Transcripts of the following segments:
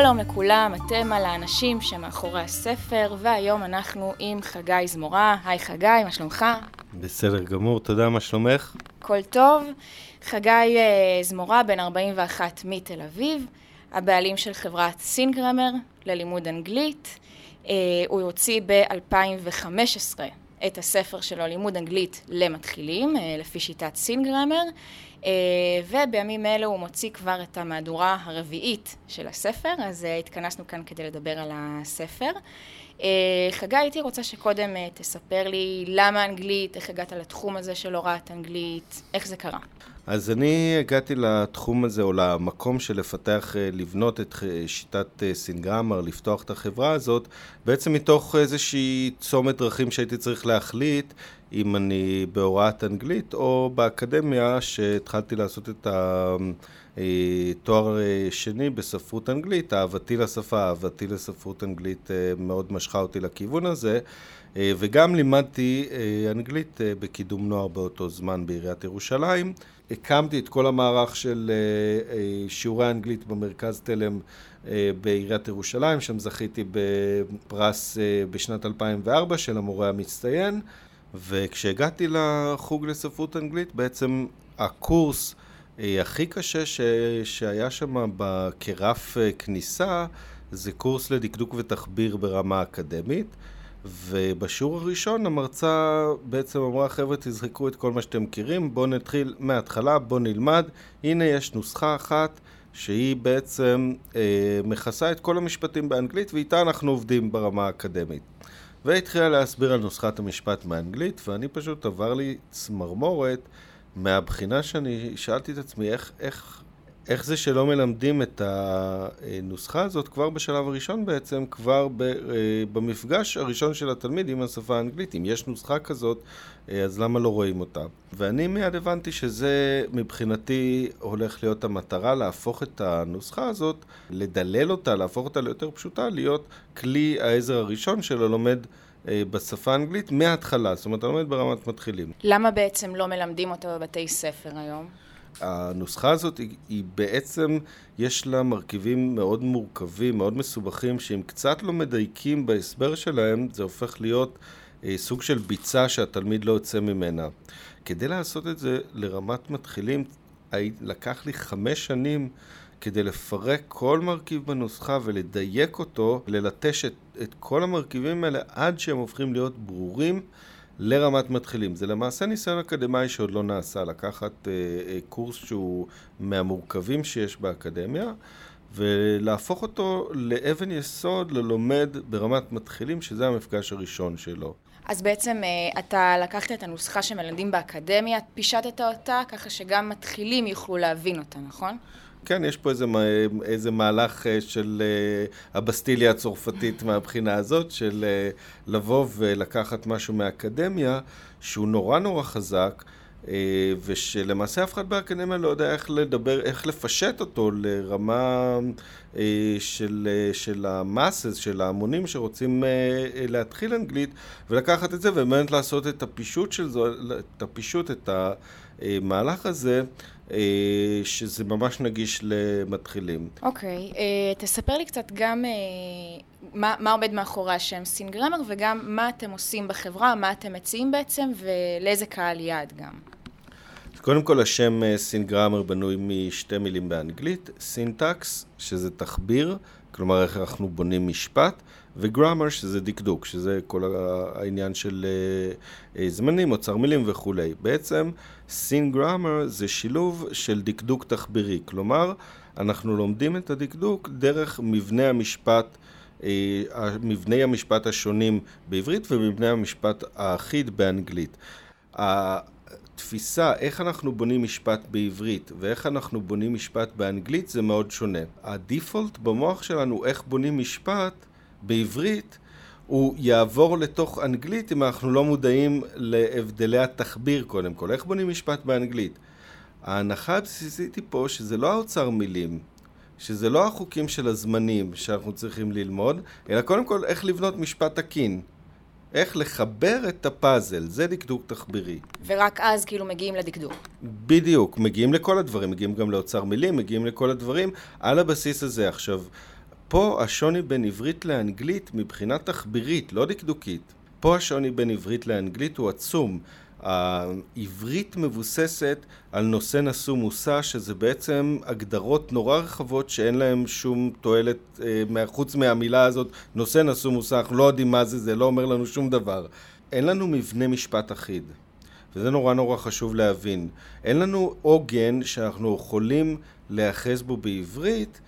שלום לכולם, אתם על האנשים שמאחורי הספר, והיום אנחנו עם חגי זמורה. היי חגי, מה שלומך? בסדר גמור, תודה, מה שלומך? הכל טוב. חגי אה, זמורה, בן 41 מתל אביב, הבעלים של חברת סינגרמר ללימוד אנגלית. אה, הוא הוציא ב-2015 את הספר שלו, לימוד אנגלית למתחילים, אה, לפי שיטת סינגרמר. אה, ובימים אלו הוא מוציא כבר את המהדורה הרביעית של הספר, אז אה, התכנסנו כאן כדי לדבר על הספר. אה, חגי, הייתי רוצה שקודם תספר לי למה אנגלית, איך הגעת לתחום הזה של הוראת אנגלית, איך זה קרה. אז אני הגעתי לתחום הזה, או למקום של לפתח, לבנות את שיטת סינגרמר, לפתוח את החברה הזאת, בעצם מתוך איזושהי צומת דרכים שהייתי צריך להחליט אם אני בהוראת אנגלית או באקדמיה שהתחלתי לעשות את התואר שני בספרות אנגלית, אהבתי לשפה, אהבתי לספרות אנגלית אה, מאוד משכה אותי לכיוון הזה אה, וגם לימדתי אה, אנגלית בקידום נוער באותו זמן בעיריית ירושלים. הקמתי את כל המערך של שיעורי אנגלית במרכז תלם בעיריית ירושלים, שם זכיתי בפרס בשנת 2004 של המורה המצטיין. וכשהגעתי לחוג לספרות אנגלית, בעצם הקורס אה, הכי קשה ש... שהיה שם כרף אה, כניסה, זה קורס לדקדוק ותחביר ברמה אקדמית. ובשיעור הראשון המרצה בעצם אמרה, חבר'ה, תזרקו את כל מה שאתם מכירים, בואו נתחיל מההתחלה, בואו נלמד. הנה יש נוסחה אחת שהיא בעצם אה, מכסה את כל המשפטים באנגלית, ואיתה אנחנו עובדים ברמה האקדמית. והתחילה להסביר על נוסחת המשפט מאנגלית, ואני פשוט עבר לי צמרמורת מהבחינה שאני שאלתי את עצמי איך, איך, איך זה שלא מלמדים את הנוסחה הזאת כבר בשלב הראשון בעצם, כבר ב, אה, במפגש הראשון של התלמיד עם השפה האנגלית. אם יש נוסחה כזאת, אה, אז למה לא רואים אותה? ואני מיד הבנתי שזה מבחינתי הולך להיות המטרה, להפוך את הנוסחה הזאת, לדלל אותה, להפוך אותה ליותר פשוטה, להיות כלי העזר הראשון של הלומד בשפה האנגלית מההתחלה, זאת אומרת, אתה לומד ברמת מתחילים. למה בעצם לא מלמדים אותה בבתי ספר היום? הנוסחה הזאת היא, היא בעצם, יש לה מרכיבים מאוד מורכבים, מאוד מסובכים, שאם קצת לא מדייקים בהסבר שלהם, זה הופך להיות אה, סוג של ביצה שהתלמיד לא יוצא ממנה. כדי לעשות את זה לרמת מתחילים, לקח לי חמש שנים כדי לפרק כל מרכיב בנוסחה ולדייק אותו, ללטש את, את כל המרכיבים האלה עד שהם הופכים להיות ברורים לרמת מתחילים. זה למעשה ניסיון אקדמאי שעוד לא נעשה, לקחת אה, אה, קורס שהוא מהמורכבים שיש באקדמיה ולהפוך אותו לאבן יסוד ללומד ברמת מתחילים, שזה המפגש הראשון שלו. אז בעצם אה, אתה לקחת את הנוסחה שמלמדים באקדמיה, פישטת אותה ככה שגם מתחילים יוכלו להבין אותה, נכון? כן, יש פה איזה, איזה מהלך אה, של אה, הבסטיליה הצרפתית מהבחינה הזאת, של אה, לבוא ולקחת משהו מהאקדמיה, שהוא נורא נורא חזק, ושלמעשה אף אחד באקדמיה לא יודע איך לדבר, איך לפשט אותו לרמה של, של המאסס, של ההמונים שרוצים להתחיל אנגלית, ולקחת את זה ובאמת לעשות את הפישוט של זה, את הפישוט, את המהלך הזה. אה, שזה ממש נגיש למתחילים. אוקיי, okay. אה, תספר לי קצת גם אה, מה, מה עומד מאחורי השם סינגרמר וגם מה אתם עושים בחברה, מה אתם מציעים בעצם ולאיזה קהל יעד גם. קודם כל השם סינגרמר בנוי משתי מילים באנגלית, סינטקס, שזה תחביר, כלומר איך אנחנו בונים משפט, וגרמר שזה דקדוק, שזה כל העניין של uh, זמנים, אוצר מילים וכולי. בעצם סין גרמר זה שילוב של דקדוק תחבירי, כלומר אנחנו לומדים את הדקדוק דרך מבנה המשפט, uh, מבני המשפט השונים בעברית ומבני המשפט האחיד באנגלית. התפיסה, איך אנחנו בונים משפט בעברית ואיך אנחנו בונים משפט באנגלית זה מאוד שונה. הדיפולט במוח שלנו, איך בונים משפט, בעברית הוא יעבור לתוך אנגלית אם אנחנו לא מודעים להבדלי התחביר קודם כל. איך בונים משפט באנגלית? ההנחה הבסיסית היא פה שזה לא האוצר מילים, שזה לא החוקים של הזמנים שאנחנו צריכים ללמוד, אלא קודם כל איך לבנות משפט תקין. איך לחבר את הפאזל, זה דקדוק תחבירי. ורק אז כאילו מגיעים לדקדוק. בדיוק, מגיעים לכל הדברים, מגיעים גם לאוצר מילים, מגיעים לכל הדברים על הבסיס הזה. עכשיו, פה השוני בין עברית לאנגלית מבחינה תחבירית, לא דקדוקית. פה השוני בין עברית לאנגלית הוא עצום. העברית מבוססת על נושא נשוא מושא, שזה בעצם הגדרות נורא רחבות שאין להן שום תועלת אה, חוץ מהמילה הזאת, נושא נשוא מושא, אנחנו לא יודעים מה זה, זה לא אומר לנו שום דבר. אין לנו מבנה משפט אחיד, וזה נורא נורא חשוב להבין. אין לנו עוגן שאנחנו יכולים להיאחז בו בעברית,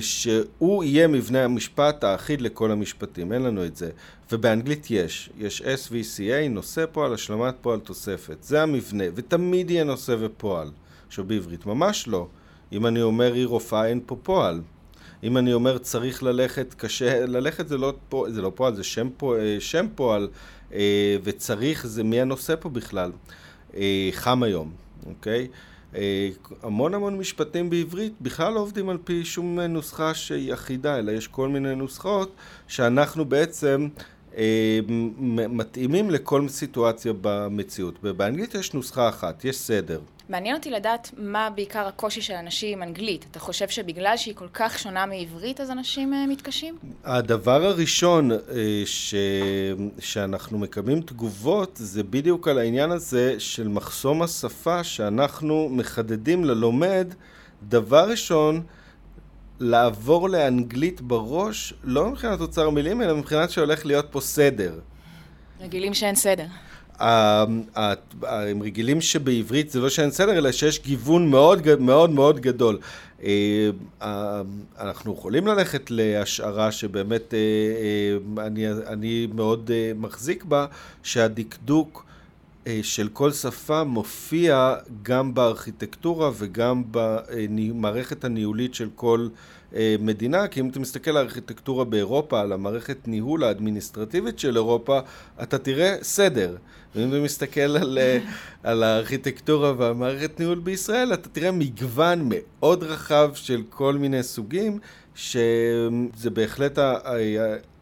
שהוא יהיה מבנה המשפט האחיד לכל המשפטים, אין לנו את זה. ובאנגלית יש, יש SVCA, נושא פועל, השלמת פועל, תוספת. זה המבנה, ותמיד יהיה נושא ופועל. עכשיו בעברית ממש לא. אם אני אומר היא רופאה, אין פה פועל. אם אני אומר צריך ללכת, קשה, ללכת זה לא, זה לא פועל, זה שם, פועל, אה, שם פועל, אה, וצריך זה מי הנושא פה בכלל. חם היום, אוקיי? אה, המון המון משפטים בעברית בכלל לא עובדים על פי שום נוסחה שהיא אחידה, אלא יש כל מיני נוסחות שאנחנו בעצם אה, מתאימים לכל סיטואציה במציאות. באנגלית יש נוסחה אחת, יש סדר. מעניין אותי לדעת מה בעיקר הקושי של אנשים עם אנגלית. אתה חושב שבגלל שהיא כל כך שונה מעברית אז אנשים אה, מתקשים? הדבר הראשון אה, ש... שאנחנו מקבלים תגובות זה בדיוק על העניין הזה של מחסום השפה שאנחנו מחדדים ללומד דבר ראשון לעבור לאנגלית בראש לא מבחינת אוצר מילים אלא מבחינת שהולך להיות פה סדר. רגילים שאין סדר. הם רגילים שבעברית זה לא שאין סדר, אלא שיש גיוון מאוד מאוד מאוד גדול. אה, אנחנו יכולים ללכת להשערה שבאמת אה, אה, אני, אני מאוד מחזיק בה, שהדקדוק של כל שפה מופיע גם בארכיטקטורה וגם במערכת הניהולית של כל מדינה, כי אם אתה מסתכל על הארכיטקטורה באירופה, על המערכת ניהול האדמיניסטרטיבית של אירופה, אתה תראה סדר. ואם אתה מסתכל על, על הארכיטקטורה והמערכת ניהול בישראל, אתה תראה מגוון מאוד רחב של כל מיני סוגים, שזה בהחלט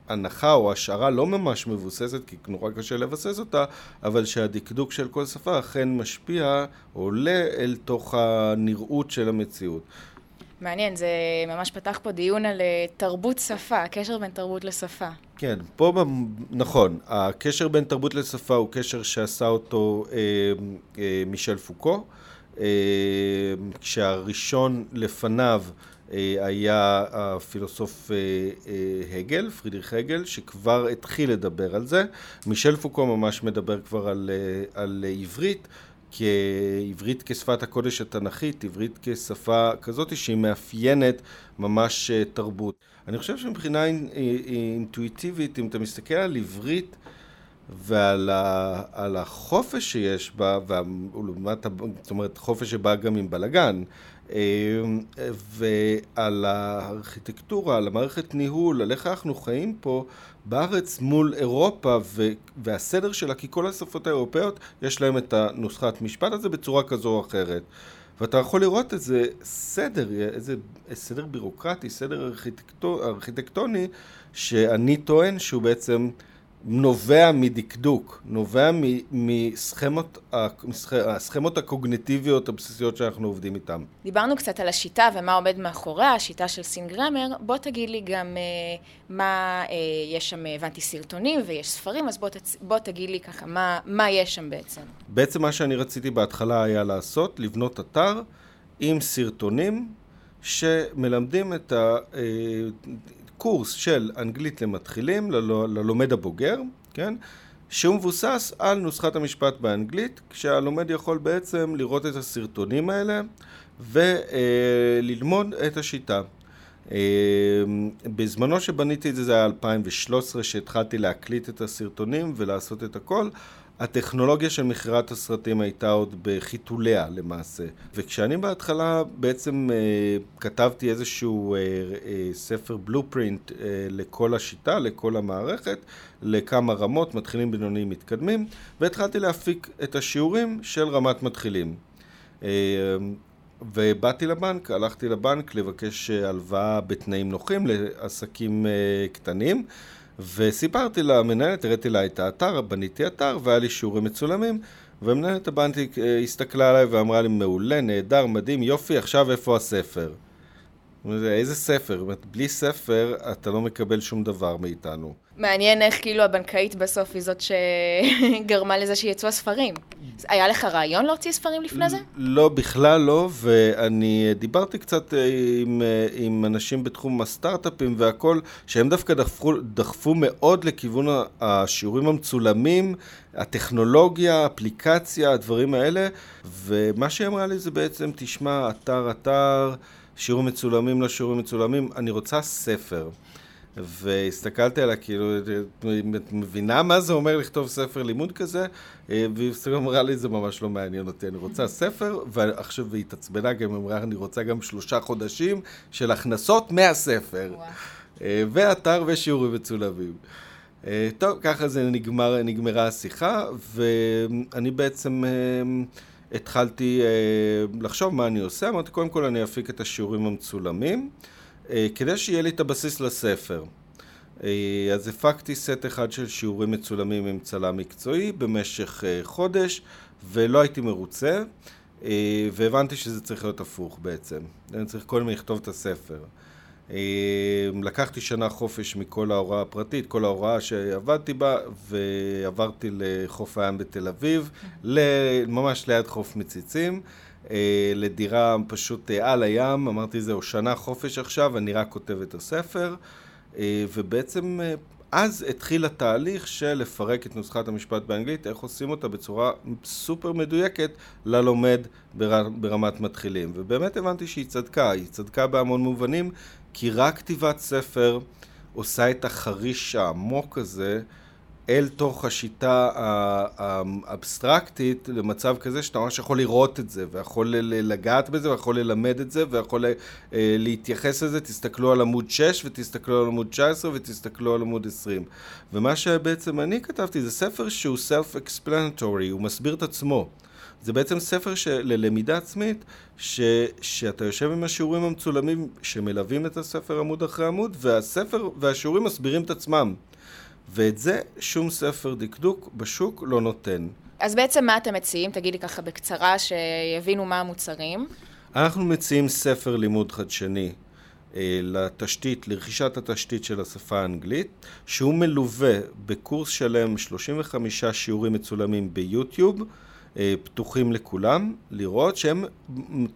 הנחה או השערה לא ממש מבוססת, כי נורא קשה לבסס אותה, אבל שהדקדוק של כל שפה אכן משפיע, עולה אל תוך הנראות של המציאות. מעניין, זה ממש פתח פה דיון על אה, תרבות שפה, הקשר בין תרבות לשפה. כן, פה נכון, הקשר בין תרבות לשפה הוא קשר שעשה אותו אה, אה, מישל פוקו, אה, כשהראשון לפניו היה הפילוסוף אה, אה, הגל, פרידריך הגל, שכבר התחיל לדבר על זה. מישל פוקו ממש מדבר כבר על, אה, על עברית. כעברית כשפת הקודש התנ"כית, עברית כשפה כזאת שהיא מאפיינת ממש אה, תרבות. אני חושב שמבחינה אינטואיטיבית, אם אתה מסתכל על עברית ועל ה, החופש שיש בה, ולעומת, זאת אומרת, חופש שבא גם עם בלאגן, אמ, ועל הארכיטקטורה, על המערכת ניהול, על איך אנחנו חיים פה בארץ מול אירופה והסדר שלה, כי כל השפות האירופאיות יש להם את הנוסחת משפט הזה בצורה כזו או אחרת. ואתה יכול לראות איזה סדר, איזה סדר בירוקרטי, סדר ארכיטקטוני, שאני טוען שהוא בעצם נובע מדקדוק, נובע מסכמות, הסכמות הקוגניטיביות הבסיסיות שאנחנו עובדים איתן. דיברנו קצת על השיטה ומה עומד מאחוריה, השיטה של סינגרמר. בוא תגיד לי גם אה, מה, אה, יש שם, הבנתי סרטונים ויש ספרים, אז בוא, תצ... בוא תגיד לי ככה, מה, מה יש שם בעצם? בעצם מה שאני רציתי בהתחלה היה לעשות, לבנות אתר עם סרטונים שמלמדים את ה... אה, קורס של אנגלית למתחילים, ללומד הבוגר, כן? שהוא מבוסס על נוסחת המשפט באנגלית, כשהלומד יכול בעצם לראות את הסרטונים האלה וללמוד את השיטה. אה, בזמנו שבניתי את זה, זה היה 2013, שהתחלתי להקליט את הסרטונים ולעשות את הכל. הטכנולוגיה של מכירת הסרטים הייתה עוד בחיתוליה למעשה. וכשאני בהתחלה בעצם אה, כתבתי איזשהו אה, אה, ספר בלופרינט אה, לכל השיטה, לכל המערכת, לכמה רמות, מתחילים, בינוניים, מתקדמים, והתחלתי להפיק את השיעורים של רמת מתחילים. אה, ובאתי לבנק, הלכתי לבנק לבקש הלוואה בתנאים נוחים לעסקים אה, קטנים. וסיפרתי למנהלת, הראיתי לה את האתר, בניתי אתר והיה לי שיעורים מצולמים ומנהלת הבנתי, אה, הסתכלה עליי ואמרה לי מעולה, נהדר, מדהים, יופי, עכשיו איפה הספר? איזה ספר? בלי ספר אתה לא מקבל שום דבר מאיתנו. מעניין איך כאילו הבנקאית בסוף היא זאת שגרמה לזה שיצאו הספרים. היה לך רעיון להוציא ספרים לפני זה? לא, בכלל לא, ואני דיברתי קצת אה, עם, אה, עם אנשים בתחום הסטארט-אפים והכל, שהם דווקא דחפו, דחפו מאוד לכיוון השיעורים המצולמים, הטכנולוגיה, האפליקציה, הדברים האלה, ומה שהיא אמרה לי זה בעצם, תשמע, אתר, אתר, שיעורים מצולמים לשיעורים מצולמים, אני רוצה ספר. והסתכלתי עליה, כאילו, את מבינה מה זה אומר לכתוב ספר לימוד כזה? והיא אמרה לי, זה ממש לא מעניין אותי, אני רוצה ספר, ועכשיו היא התעצבנה גם, אמרה, אני רוצה גם שלושה חודשים של הכנסות מהספר. ואתר ושיעורים מצולמים. טוב, ככה זה נגמר, נגמרה השיחה, ואני בעצם התחלתי לחשוב מה אני עושה. אמרתי, קודם כל אני אפיק את השיעורים המצולמים. אה, כדי שיהיה לי את הבסיס לספר. אה, אז הפקתי סט אחד של שיעורים מצולמים עם צלם מקצועי במשך אה, חודש ולא הייתי מרוצה והבנתי שזה צריך להיות הפוך בעצם. אני צריך קודם לכתוב את הספר. לקחתי שנה חופש מכל ההוראה הפרטית, כל ההוראה שעבדתי בה ועברתי לחוף הים בתל אביב, ממש ליד חוף מציצים. אה, לדירה פשוט אה, על הים, אמרתי זהו שנה חופש עכשיו, אני רק כותב את הספר, אה, ובעצם אז התחיל התהליך של לפרק את נוסחת המשפט באנגלית, איך עושים אותה בצורה סופר מדויקת ללומד בר, ברמת מתחילים. ובאמת הבנתי שהיא צדקה, היא צדקה בהמון מובנים, כי רק כתיבת ספר עושה את החריש העמוק הזה אל תוך השיטה האבסטרקטית למצב כזה שאתה ממש יכול לראות את זה ויכול לגעת בזה ויכול ללמד את זה ויכול אה, להתייחס לזה, תסתכלו על עמוד 6 ותסתכלו על עמוד 19 ותסתכלו על עמוד 20 ומה שבעצם אני כתבתי זה ספר שהוא self-explanatory, הוא מסביר את עצמו. זה בעצם ספר ללמידה עצמית, ש, שאתה יושב עם השיעורים המצולמים שמלווים את הספר עמוד אחרי עמוד, והספר והשיעורים מסבירים את עצמם. ואת זה שום ספר דקדוק בשוק לא נותן. אז בעצם מה אתם מציעים? תגידי ככה בקצרה, שיבינו מה המוצרים. אנחנו מציעים ספר לימוד חדשני אה, לתשתית, לרכישת התשתית של השפה האנגלית, שהוא מלווה בקורס שלם 35 שיעורים מצולמים ביוטיוב. אה, פתוחים לכולם, לראות שהם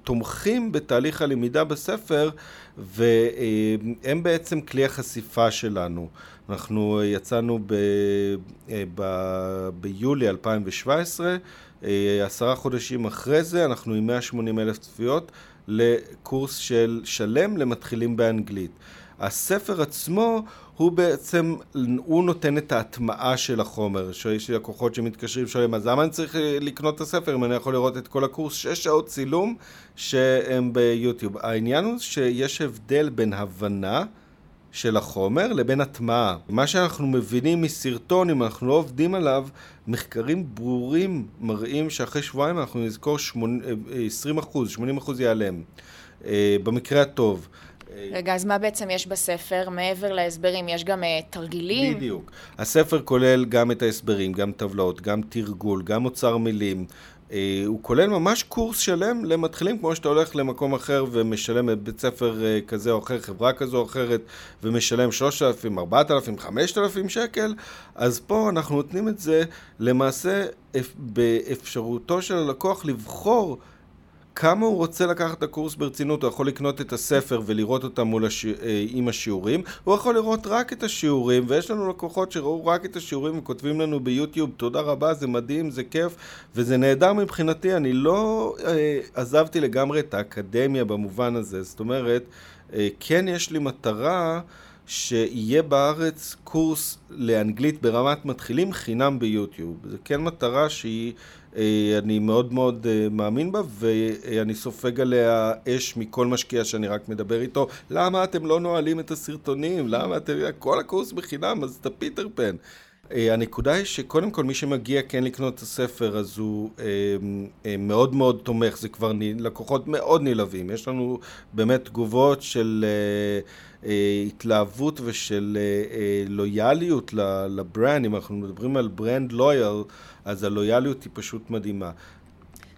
תומכים בתהליך הלמידה בספר והם בעצם כלי החשיפה שלנו. אנחנו יצאנו ב, אה, ב, ביולי 2017, אה, עשרה חודשים אחרי זה אנחנו עם 180 אלף צפיות לקורס של שלם למתחילים באנגלית. הספר עצמו הוא בעצם, הוא נותן את ההטמעה של החומר. שיש לי לקוחות שמתקשרים, שואלים, אז למה אני צריך לקנות את הספר אם אני יכול לראות את כל הקורס? שש שעות צילום שהם ביוטיוב. העניין הוא שיש הבדל בין הבנה של החומר לבין הטמעה. מה שאנחנו מבינים מסרטון, אם אנחנו לא עובדים עליו, מחקרים ברורים מראים שאחרי שבועיים אנחנו נזכור 20 אחוז, 80 אחוז ייעלם. אה, במקרה הטוב. רגע, אז מה בעצם יש בספר? מעבר להסברים, יש גם uh, תרגילים? בדיוק. הספר כולל גם את ההסברים, גם טבלאות, גם תרגול, גם אוצר מילים. Uh, הוא כולל ממש קורס שלם למתחילים, כמו שאתה הולך למקום אחר ומשלם בבית ספר uh, כזה או אחר, חברה כזו או אחרת, ומשלם 3,000, 4,000, 5,000 שקל, אז פה אנחנו נותנים את זה למעשה באפשרותו של הלקוח לבחור כמה הוא רוצה לקחת את הקורס ברצינות, הוא יכול לקנות את הספר ולראות אותם מול הש... אה, עם השיעורים, הוא יכול לראות רק את השיעורים, ויש לנו לקוחות שראו רק את השיעורים וכותבים לנו ביוטיוב, תודה רבה, זה מדהים, זה כיף, וזה נהדר מבחינתי, אני לא אה, עזבתי לגמרי את האקדמיה במובן הזה, זאת אומרת, אה, כן יש לי מטרה שיהיה בארץ קורס לאנגלית ברמת מתחילים חינם ביוטיוב. זו כן מטרה שהיא, אני מאוד מאוד אה, מאמין בה ואני סופג עליה אש מכל משקיע שאני רק מדבר איתו. למה אתם לא נועלים את הסרטונים? למה אתם... כל הקורס בחינם, אז אתה פיטר פן. אה, הנקודה היא שקודם כל מי שמגיע כן לקנות את הספר אז הוא מאוד מאוד תומך, זה כבר לקוחות מאוד נלהבים, יש לנו באמת תגובות של אה, התלהבות ושל אה, אה, לויאליות לברנד, אם אנחנו מדברים על ברנד לויאל, אז הלויאליות היא פשוט מדהימה.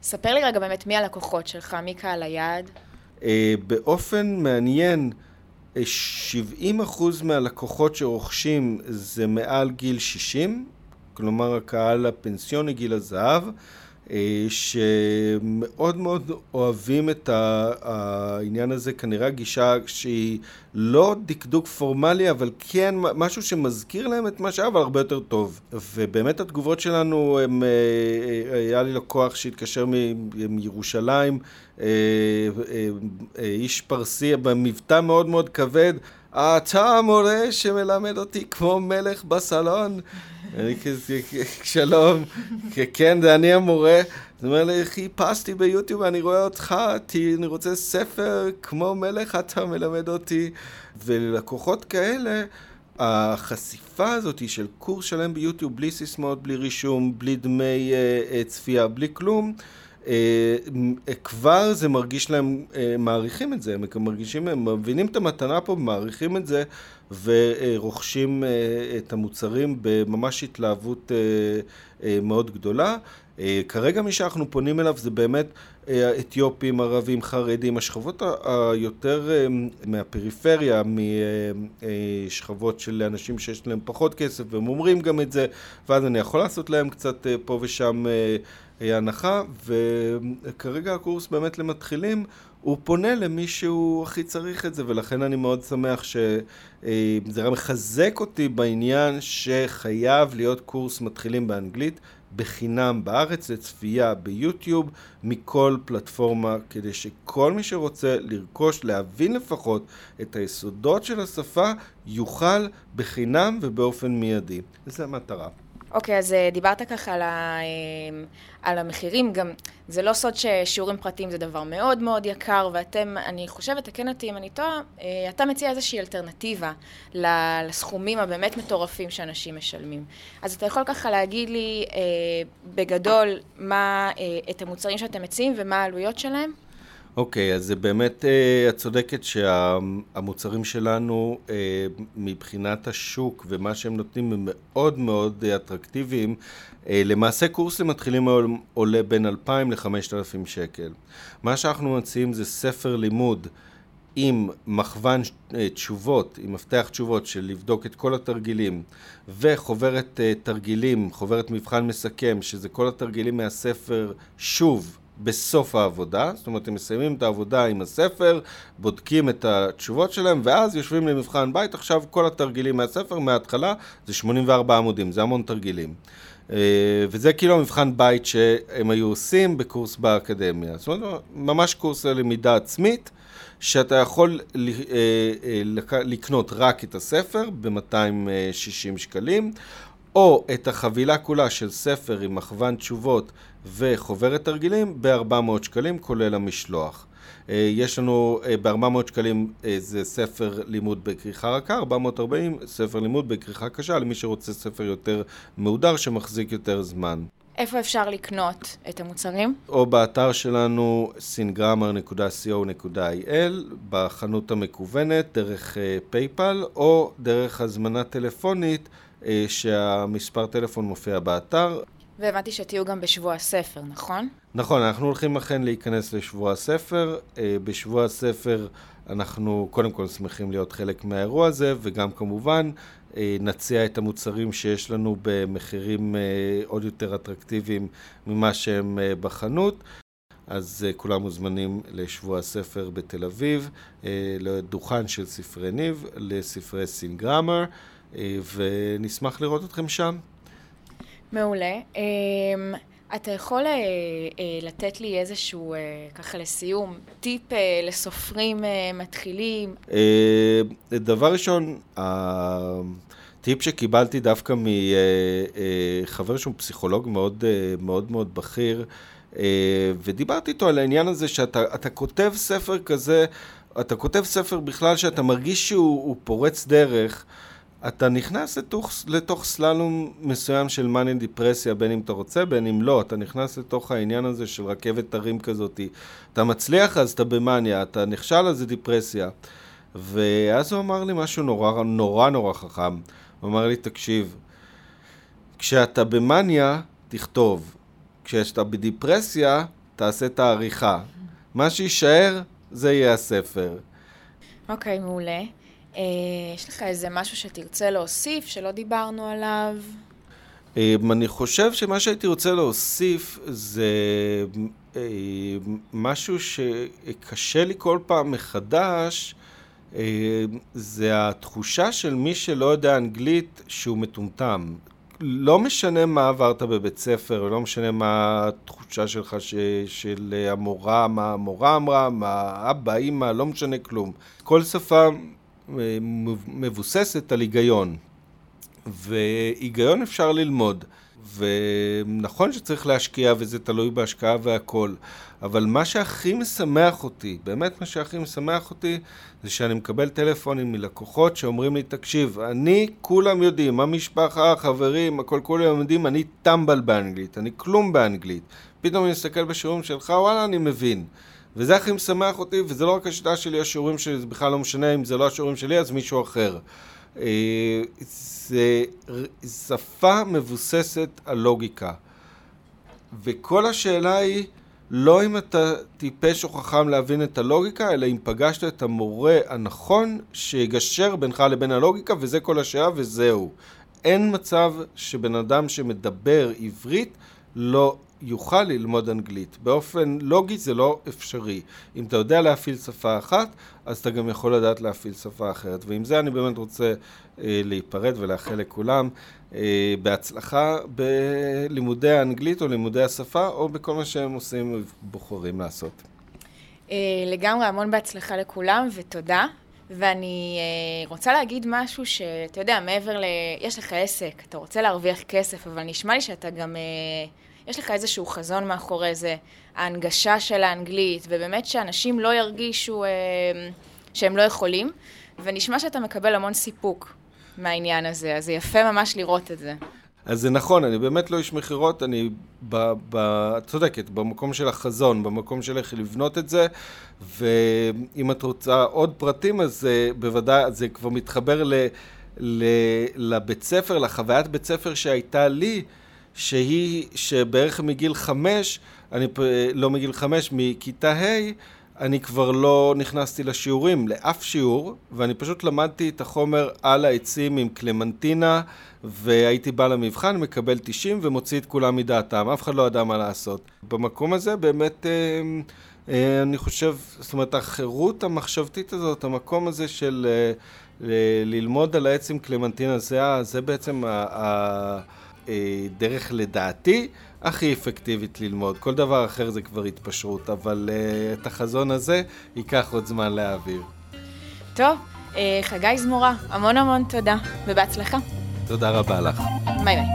ספר לי רגע באמת מי הלקוחות שלך, מי קהל היעד? באופן מעניין, 70% מהלקוחות שרוכשים זה מעל גיל 60, כלומר הקהל הפנסיוני גיל הזהב, שמאוד מאוד אוהבים את העניין הזה, כנראה גישה שהיא לא דקדוק פורמלי, אבל כן משהו שמזכיר להם את מה שהיה, אבל הרבה יותר טוב. ובאמת התגובות שלנו, הם, אה, אה, היה לי לקוח שהתקשר מירושלים, איש פרסי במבטא מאוד מאוד כבד, אתה המורה שמלמד אותי כמו מלך בסלון. אני כזה, שלום, כן, זה אני המורה. זאת אומרת, חיפשתי ביוטיוב, אני רואה אותך, אני רוצה ספר כמו מלך, אתה מלמד אותי. וללקוחות כאלה, החשיפה הזאת של קורס שלם ביוטיוב, בלי סיסמאות, בלי רישום, בלי דמי uh, צפייה, בלי כלום, כבר זה מרגיש להם, uh, מעריכים את זה, הם מרגישים, הם מבינים את המתנה פה, מעריכים את זה, ורוכשים אה, את המוצרים בממש התלהבות אה, אה, מאוד גדולה. כרגע מי שאנחנו פונים אליו זה באמת אתיופים, ערבים, חרדים, השכבות היותר מהפריפריה, משכבות של אנשים שיש להם פחות כסף, והם אומרים גם את זה, ואז אני יכול לעשות להם קצת פה ושם הנחה, וכרגע הקורס באמת למתחילים הוא פונה למי שהוא הכי צריך את זה, ולכן אני מאוד שמח שזה רק מחזק אותי בעניין שחייב להיות קורס מתחילים באנגלית בחינם בארץ לצפייה ביוטיוב מכל פלטפורמה, כדי שכל מי שרוצה לרכוש, להבין לפחות את היסודות של השפה, יוכל בחינם ובאופן מיידי. זו המטרה. אוקיי, okay, אז אה, דיברת ככה על, ה, אה, על המחירים, גם זה לא סוד ששיעורים פרטיים זה דבר מאוד מאוד יקר, ואתם, אני חושבת, תקן אותי אם אני טועה, אה, אתה מציע איזושהי אלטרנטיבה לסכומים הבאמת מטורפים שאנשים משלמים. אז אתה יכול ככה להגיד לי בגדול מה, את המוצרים שאתם מציעים ומה העלויות שלהם? אוקיי, okay, אז זה באמת, uh, את צודקת שהמוצרים שלנו uh, מבחינת השוק ומה שהם נותנים הם מאוד מאוד אטרקטיביים. Uh, למעשה קורס למתחילים עולה בין 2,000 ל-5,000 שקל. מה שאנחנו מציעים זה ספר לימוד עם מכוון תשובות, עם מפתח תשובות של לבדוק את כל התרגילים וחוברת תרגילים, חוברת מבחן מסכם, שזה כל התרגילים מהספר שוב. בסוף העבודה, זאת אומרת, הם מסיימים את העבודה עם הספר, בודקים את התשובות שלהם, ואז יושבים למבחן בית. עכשיו כל התרגילים מהספר, מההתחלה, זה 84 עמודים, זה המון תרגילים. אה, וזה כאילו המבחן בית שהם היו עושים בקורס באקדמיה. זאת אומרת, ממש קורס ללמידה עצמית, שאתה יכול אה, אה, לקנות רק את הספר ב-260 שקלים, או את החבילה כולה של ספר עם מכוון תשובות וחוברת תרגילים ב-400 שקלים, כולל המשלוח. אה, יש לנו אה, ב-400 שקלים זה ספר לימוד בכריכה רכה, 440 ספר לימוד בכריכה קשה, למי שרוצה ספר יותר מהודר שמחזיק יותר זמן. איפה אפשר לקנות את המוצרים? או באתר שלנו singrammer.co.il, בחנות המקוונת, דרך פייפל, אה, או דרך הזמנה טלפונית שהמספר טלפון מופיע באתר. והבנתי שתהיו גם בשבוע הספר, נכון? נכון, אנחנו הולכים אכן להיכנס לשבוע הספר. אה, בשבוע הספר אנחנו קודם כל שמחים להיות חלק מהאירוע הזה, וגם כמובן אה, נציע את המוצרים שיש לנו במחירים אה, עוד יותר אטרקטיביים ממה שהם בחנות. אז כולם מוזמנים לשבוע הספר בתל אביב, לדוכן של ספרי ניב, לספרי סינגרמר, ונשמח לראות אתכם שם. מעולה. אמ, אתה יכול אה, אה, לתת לי איזשהו, אה, ככה לסיום, טיפ לסופרים מתחילים? דבר ראשון, הטיפ שקיבלתי דווקא מחבר שהוא פסיכולוג מאוד מאוד מאוד בכיר, ודיברתי איתו על העניין הזה שאתה כותב ספר כזה, אתה כותב ספר בכלל שאתה מרגיש שהוא פורץ דרך. אתה נכנס לתוך, לתוך סללום מסוים של מאניה דיפרסיה, בין אם אתה רוצה, בין אם לא. אתה נכנס לתוך העניין הזה של רכבת הרים כזאת. אתה מצליח, אז אתה במאניה, אתה נכשל, אז זה דיפרסיה. ואז הוא אמר לי משהו נורא נורא נורא חכם. הוא אמר לי, תקשיב, כשאתה במאניה, תכתוב. כשאתה בדיפרסיה, תעשה את העריכה. מה שיישאר זה יהיה הספר. אוקיי, okay, מעולה. אה, יש לך איזה משהו שתרצה להוסיף, שלא דיברנו עליו? אה, אני חושב שמה שהייתי רוצה להוסיף זה אה, משהו שקשה לי כל פעם מחדש, זה התחושה של מי שלא יודע אנגלית שהוא מטומטם. לא משנה מה עברת בבית ספר, לא משנה מה התחושה שלך ש, של המורה, מה המורה אמרה, מה אבא, אימא, לא משנה כלום. כל שפה מבוססת על היגיון. והיגיון אפשר ללמוד. ונכון שצריך להשקיע וזה תלוי בהשקעה והכל, אבל מה שהכי משמח אותי, באמת מה שהכי משמח אותי, זה שאני מקבל טלפונים מלקוחות שאומרים לי, תקשיב, אני, כולם יודעים, המשפחה, החברים, הכל כולם יודעים, אני טמבל באנגלית, אני כלום באנגלית. פתאום אני מסתכל בשיעורים שלך, וואלה, אני מבין. וזה הכי משמח אותי, וזה לא רק השיטה שלי, השיעורים שלי, זה בכלל לא משנה אם זה לא השיעורים שלי, אז מישהו אחר. אה, זה שפה מבוססת על לוגיקה. וכל השאלה היא לא אם אתה טיפש או חכם להבין את הלוגיקה, אלא אם פגשת את המורה הנכון שיגשר בינך לבין הלוגיקה, וזה כל השאלה וזהו. אין מצב שבן אדם שמדבר עברית לא יוכל ללמוד אנגלית. באופן לוגי זה לא אפשרי. אם אתה יודע להפעיל שפה אחת, אז אתה גם יכול לדעת להפעיל שפה אחרת. ועם זה אני באמת רוצה אה, להיפרד ולאחל לכולם אה, בהצלחה בלימודי האנגלית או לימודי השפה, או בכל מה שהם עושים ובוחרים לעשות. אה, לגמרי, המון בהצלחה לכולם, ותודה. ואני אה, רוצה להגיד משהו שאתה יודע, מעבר ל... יש לך עסק, אתה רוצה להרוויח כסף, אבל נשמע לי שאתה גם... אה, יש לך איזשהו חזון מאחורי זה, ההנגשה של האנגלית, ובאמת שאנשים לא ירגישו אה, שהם לא יכולים, ונשמע שאתה מקבל המון סיפוק מהעניין הזה, אז זה יפה ממש לראות את זה. אז זה נכון, אני באמת לא איש מכירות, אני ב, ב, צודקת, במקום של החזון, במקום של איך לבנות את זה, ואם את רוצה עוד פרטים, אז uh, בוודאי, זה כבר מתחבר ל, ל, לבית ספר, לחוויית בית ספר שהייתה לי, שהיא, שבערך מגיל חמש, אני לא מגיל חמש, מכיתה ה', אני כבר לא נכנסתי לשיעורים, לאף שיעור, ואני פשוט למדתי את החומר על העצים עם קלמנטינה, והייתי בא למבחן, מקבל 90 ומוציא את כולם מדעתם, אף אחד לא ידע מה לעשות. במקום הזה באמת, אה, אה, אני חושב, זאת אומרת, החירות המחשבתית הזאת, המקום הזה של אה, ללמוד על העץ עם קלמנטינה, זה, זה בעצם ה... ה דרך לדעתי הכי אפקטיבית ללמוד. כל דבר אחר זה כבר התפשרות, אבל uh, את החזון הזה ייקח עוד זמן להעביר. טוב, uh, חגי זמורה, המון המון תודה, ובהצלחה. תודה רבה לך. ביי ביי.